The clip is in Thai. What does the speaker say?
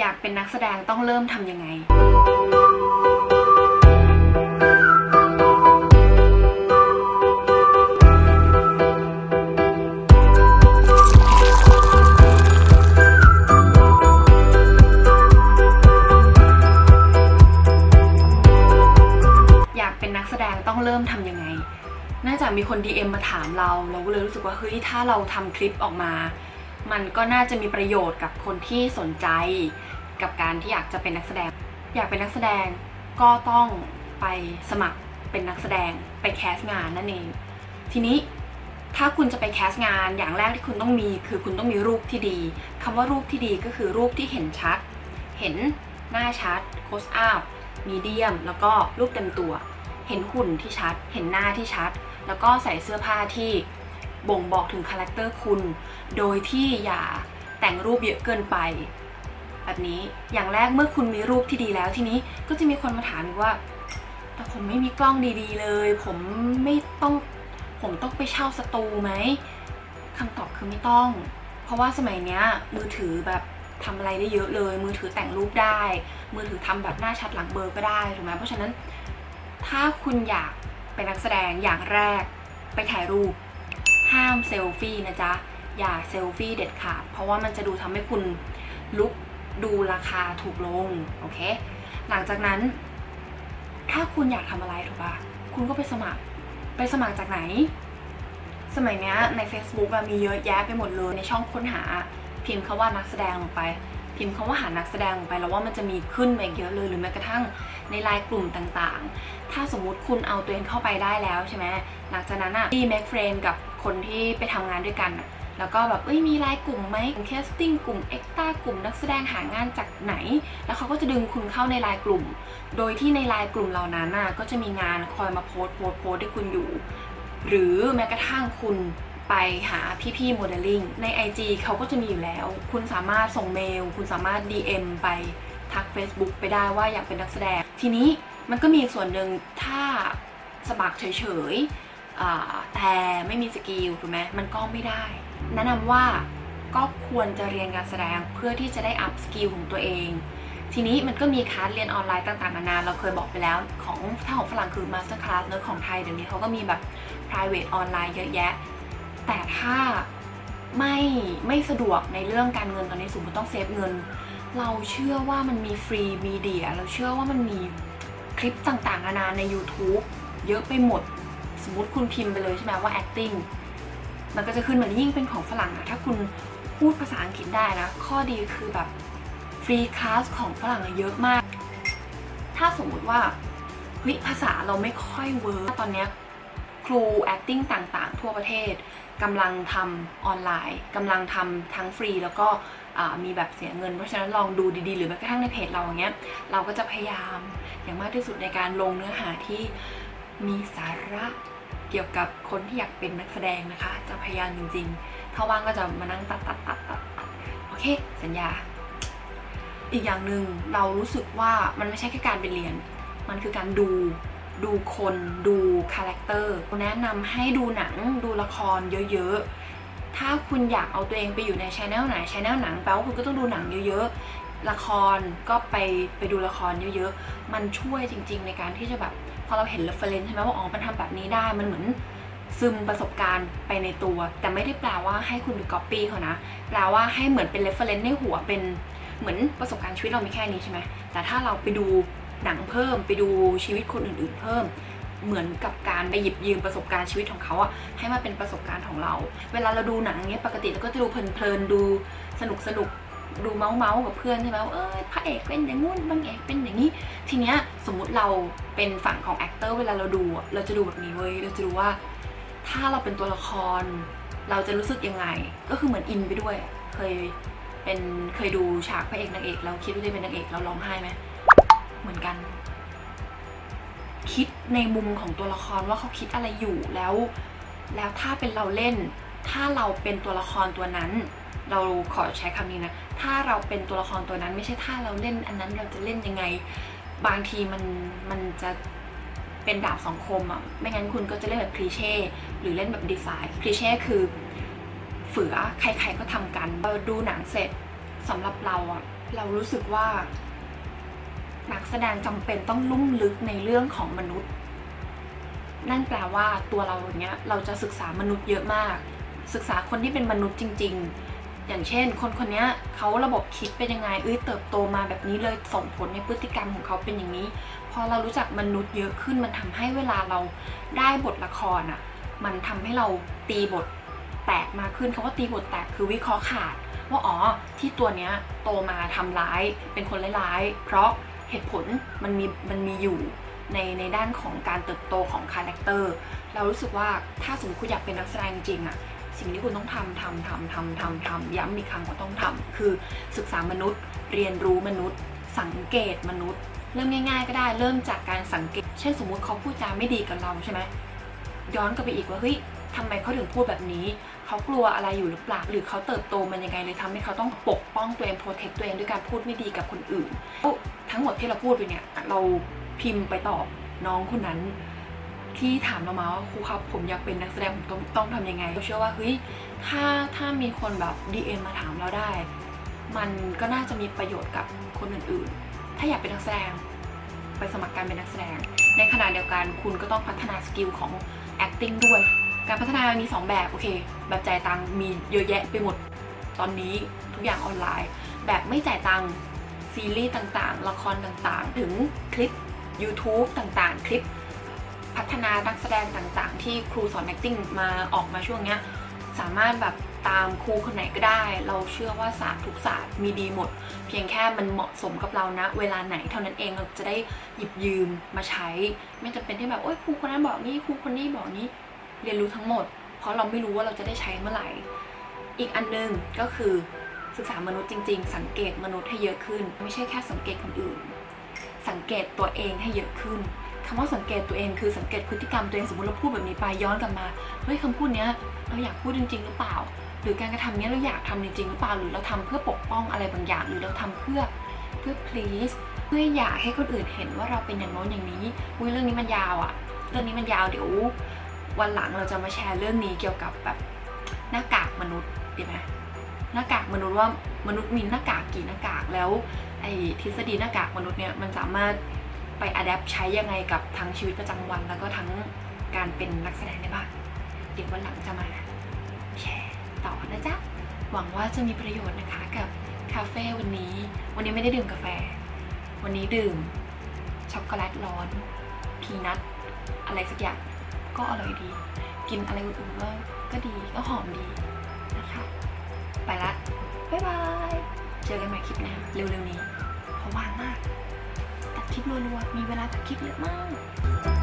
อยากเป็นนักแสดงต้องเริ่มทำยังไง อยากเป็นนักแสดงต้องเริ่มทำยังไง น่าจะมีคน DM มาถามเรา เราก็เลยรู้สึกว่าเฮ้ยถ้าเราทำคลิปออกมา มันก็น่าจะมีประโยชน์กับคนที่สนใจกับการที่อยากจะเป็นนักแสดง อยากเป็นนักแสดงก็ต้องไปสมัครเป็นนักแสดงไปแคสงานนั่นเองทีนี้ถ้าคุณจะไปแคสงานอย่างแรกที่คุณต้องมีคือคุณต้องมีรูปที่ดีคำว่ารูปที่ดีก็คือรูปที่เห็นชัด เห็นหน้าชัดโคสอัพมีเดียม แล้วก็รูปเต็มตัว เห็นหุ่นที่ชัด เห็นหน้าที่ชัด แล้วก็ใส่เสื้อผ้าที่ บ่งบอกถึงคาแรคเตอร์คุณ โดยที่อย่าแต่งรูปเยอะเกินไป แบบนี้อย่างแรกเมื่อคุณมีรูปที่ดีแล้วทีนี้ก็จะมีคนมาถามอีกว่า แต่ผมไม่มีกล้องดีๆเลย ผมไม่ต้องผมต้องไปเช่าสตูไหมคำตอบคือไม่ต้อง เพราะว่าสมัยเนี้ยมือถือแบบทำอะไรได้เยอะเลย มือถือแต่งรูปได้ มือถือทำแบบหน้าชัดหลังเบลอก็ได้ถูกไหมเพราะฉะนั้น ถ้าคุณอยากเป็นนักแสดงอย่างแรกไปถ่ายรูป ห้ามเซลฟี่นะจ๊ะ อย่าเซลฟี่เด็ดขาด เพราะว่ามันจะดูทำให้คุณลุกดูราคาถูกลง โอเค หลังจากนั้น ถ้าคุณอยากทำอะไรถูกปะคุณก็ไปสมัคร ไปสมัครจากไหน สมัยเนี้ยใน Facebook มีเยอะแยะไปหมดเลย ในช่องค้นหา พิมพ์คาว่านักแสดงลงไป พิมพ์คาว่าหานักแสดงลงไป แล้วว่ามันจะมีขึ้นมาเยอะเลย หรือแม้กระทั่งในไลน์กลุ่มต่างๆ ถ้าสมมุติคุณเอาตัวเองเข้าไปได้แล้วใช่ไหมหลังจากนั้นอะที่ make friend กับ คนที่ไปทำงานด้วยกัน แล้วก็แบบเอ้ยมีไลน์กลุ่มไหมกลุ่ม casting กลุ่มเอ็กต้ากลุ่มนักแสดงหางานจากไหน แล้วเขาก็จะดึงคุณเข้าในไลน์กลุ่ม โดยที่ในไลน์กลุ่มเหล่านั้นน่ะก็จะมีงานคอยมาโพสต์โพสต์โพสต์ให้คุณอยู่ หรือแม้กระทั่งคุณไปหาพี่ๆโมเดลลิ่งใน IG เขาก็จะมีอยู่แล้ว คุณสามารถส่งเมล คุณสามารถ DM ไปทัก Facebook ไปได้ว่าอยากเป็นนักแสดง ทีนี้มันก็มีส่วนหนึ่งถ้าสมัครเฉยๆ แต่ไม่มี skill ถูกไหมมันก็ไม่ได้ แนะนำว่าก็ควรจะเรียนการแสดงเพื่อที่จะได้ up skill ของตัวเอง ทีนี้มันก็มีคลาสเรียนออนไลน์ต่างๆนานาเราเคยบอกไปแล้วของถ้าของฝรั่งคือ Master Class เนาะของไทยเดี๋ยวนี้เขาก็มีแบบ private ออนไลน์เยอะแยะ แต่ถ้าไม่ไม่สะดวกในเรื่องการเงินตอนนี้สมมติต้อง save เงิน เราเชื่อว่ามันมี free media เราเชื่อว่ามันมีคลิปต่างๆนานาใน YouTube เยอะไปหมด สมมติคุณพิมพ์ไปเลยใช่ไหมว่า acting มันก็จะขึ้นมันยิ่งเป็นของฝรั่งอะถ้าคุณพูดภาษาอังกฤษได้นะ ข้อดีคือแบบ free class ของฝรั่งอะเยอะมาก ถ้าสมมุติว่าเฮ้ยภาษาเราไม่ค่อย work ตอนเนี้ยครู acting ต่างๆ ทั่วประเทศกำลังทำออนไลน์กำลังทำทั้งฟรีแล้วก็มีแบบเสียเงิน เพราะฉะนั้นลองดูดีๆ หรือแม้กระทั่งในเพจเราอย่างเงี้ยเราก็จะพยายามอย่างมากที่สุดในการลงเนื้อหาที่ มีสาระเกี่ยวกับคนที่อยากเป็นนักแสดงนะคะ จะพยายามจริงๆ ถ้าว่างก็จะมานั่งตัดตัดตัดตัดโอเค สัญญา อีกอย่างหนึ่งเรารู้สึกว่ามันไม่ใช่แค่การไปเรียน มันคือการดูดูคนดู character แนะนำให้ดูหนังดูละครเยอะๆ ถ้าคุณอยากเอาตัวเองไปอยู่ใน channel ไหน channel หนังแปลว่าคุณก็ต้องดูหนังเยอะๆ ละครก็ไปไปดูละครเยอะๆ มันช่วยจริงๆในการที่จะแบบ พอเราเห็น reference ใช่ไหมว่าอ๋อมันทำแบบนี้ได้มันเหมือนซึมประสบการณ์ไปในตัว แต่ไม่ได้แปลว่าให้คุณไป copy เขานะแปลว่าให้เหมือนเป็น reference ในหัวเป็นเหมือนประสบการณ์ชีวิตเรามีแค่นี้ใช่ไหมแต่ถ้าเราไปดูหนังเพิ่มไปดูชีวิตคนอื่น ๆ เพิ่ม เหมือนกับการไปหยิบยืมประสบการณ์ชีวิตของเขาอะให้มาเป็นประสบการณ์ของเรา เวลาเราดูหนังเนี้ยปกติเราก็จะดูเพลินๆดูสนุกสนุก ดูเมาส์เมาส์กับเพื่อนใช่ไหมว่าเออพระเอกเป็นอย่างงู้นบางเอกเป็นอย่างนี้ ทีเนี้ยสมมุติเราเป็นฝั่งของ actor เวลาเราดู เราจะดูแบบนี้เว้ยเราจะดูว่า ถ้าเราเป็นตัวละคร เราจะรู้สึกยังไง ก็คือเหมือนอินไปด้วยเคยเป็นเคยดูฉากพระเอกนางเอกเราคิดว่าจะเป็นนางเอกเราร้องไห้ไหมเหมือนกัน คิดในมุมของตัวละครว่าเขาคิดอะไรอยู่แล้ว แล้วถ้าเป็นเราเล่น ถ้าเราเป็นตัวละครตัวนั้น เราขอใช้คำนี้นะ ถ้าเราเป็นตัวละครตัวนั้น ไม่ใช่ถ้าเราเล่นอันนั้นเราจะเล่นยังไง บางทีมันมันจะเป็นดาบสองคมอะ ไม่งั้นคุณก็จะเล่นแบบคลีเช่หรือเล่นแบบดีไซน์คลีเช่คือเฝือใครๆก็ทำกันเราดูหนังเสร็จสำหรับเราอะเรารู้สึกว่านักแสดงจำเป็นต้องลุ่มลึกในเรื่องของมนุษย์ นั่นแปลว่าตัวเราอย่างเงี้ยเราจะศึกษามนุษย์เยอะมาก ศึกษาคนที่เป็นมนุษย์จริง ๆ อย่างเช่น คนคนนี้เขาระบบคิดเป็นยังไงเอ้ยเติบโตมาแบบนี้เลยส่งผลในพฤติกรรมของเขาเป็นอย่างนี้ พอเรารู้จักมนุษย์เยอะขึ้นมันทำให้เวลาเราได้บทละครอะมันทำให้เราตีบทแตกมากขึ้นคำว่าตีบทแตกคือวิเคราะห์ขาด ว่าอ๋อที่ตัวเนี้ยโตมาทำร้ายเป็นคนร้ายเพราะเหตุผลมันมีมันมีอยู่ในในด้านของการเติบโตของ character เรารู้สึกว่าถ้าสมมติคุณอยากเป็นนักแสดงจริงอะ สิ่งที่คุณต้องทำทำทำทำทำทำย้ำอีกครั้งว่าต้องทำคือศึกษามนุษย์ เรียนรู้มนุษย์ สังเกตมนุษย์ เริ่มง่าย ๆ ก็ได้เริ่มจากการสังเกต เช่นสมมุติเขาพูดจาไม่ดีกับเราใช่ไหมย้อนกลับไปอีกว่าเฮ้ยทำไมเขาถึงพูดแบบนี้เขากลัวอะไรอยู่หรือเปล่าหรือเขาเติบโตมันยังไงเลยทำให้เขาต้องปกป้องตัวเองโปรเทคตัวเองด้วยการพูดไม่ดีกับคนอื่นทั้งหมดที่เราพูดไปเนี่ยเราพิมพ์ไปตอบน้องคนนั้น ที่ถามเรามาว่าครูครับผมอยากเป็นนักแสดงผมต้องต้องทำยังไงเราเชื่อว่าเฮ้ยถ้าถ้ามีคนแบบ DM มาถามเราได้ มันก็น่าจะมีประโยชน์กับคนอื่นๆ ถ้าอยากเป็นนักแสดงไปสมัครการเป็นนักแสดง ในขณะเดียวกันคุณก็ต้องพัฒนา skill ของ acting ด้วย การพัฒนามี 2 แบบโอเค แบบจ่ายตังค์มีเยอะแยะไปหมดตอนนี้ทุกอย่างออนไลน์ แบบไม่จ่ายตังค์ซีรีส์ต่างๆ ละครต่างๆ ถึงคลิป YouTube ต่างๆ คลิป พัฒนานักแสดงต่างๆ ที่ครูสอน acting มาออกมาช่วงเนี้ยสามารถแบบตามครูคนไหนก็ได้ เราเชื่อว่าศาสตร์ทุกศาสตร์มีดีหมด เพียงแค่มันเหมาะสมกับเรานะ เวลาไหนเท่านั้นเองเราจะได้หยิบยืมมาใช้ ไม่จำเป็นที่แบบโอ้ยครูคนนั้นบอกนี่ครูคนนี้บอกนี้เรียนรู้ทั้งหมด เพราะเราไม่รู้ว่าเราจะได้ใช้เมื่อไหร่ อีกอันนึงก็คือศึกษามนุษย์จริง ๆ สังเกตมนุษย์ให้เยอะขึ้น ไม่ใช่แค่สังเกตคนอื่น สังเกตตัวเองให้เยอะขึ้น คำว่าสังเกตตัวเองคือสังเกตพฤติกรรมตัวเองสมมติเราพูดแบบนี้ไปย้อนกลับมาเฮ้ยคำพูดเนี้ยเราอยากพูดจริง ๆ หรือเปล่า หรือการกระทำเนี้ยเราอยากทำจริงๆหรือเปล่าหรือเราทำเพื่อปกป้องอะไรบางอย่าง หรือเราทำเพื่อเพื่อ please เพื่ออยากให้คนอื่นเห็นว่าเราเป็นอย่างโน้นอย่างนี้อุ้ยเรื่องนี้มันยาวอะเรื่องนี้มันยาวเดี๋ยววันหลังเราจะมาแชร์เรื่องนี้เกี่ยวกับแบบหน้ากากมนุษย์ดีไหมหน้ากากมนุษย์ว่ามนุษย์มีหน้ากากกี่หน้ากากแล้วไอ้ทฤษฎีหน้ากากมนุษย์เนี่ยมันสามารถ ไปอัดแอปใช้ยังไงกับทั้งชีวิตประจำวัน แล้วก็ทั้งการเป็นนักแสดงได้บ้าง เดี๋ยววันหลังจะมาแชร์ต่อนะจ๊ะ หวังว่าจะมีประโยชน์นะคะกับคาเฟ่วันนี้ วันนี้ไม่ได้ดื่มกาแฟ วันนี้ดื่มช็อกโกแลตร้อนพีนัทอะไรสักอย่างก็อร่อยดี กินอะไรอื่นๆก็ก็ดีก็หอมดีนะคะ ไปละ บ๊ายบาย เจอกันใหม่คลิปหน้าเร็วๆนี้เพราะว่างมาก คลิปรัวๆมีเวลาตัดคลิปเยอะมาก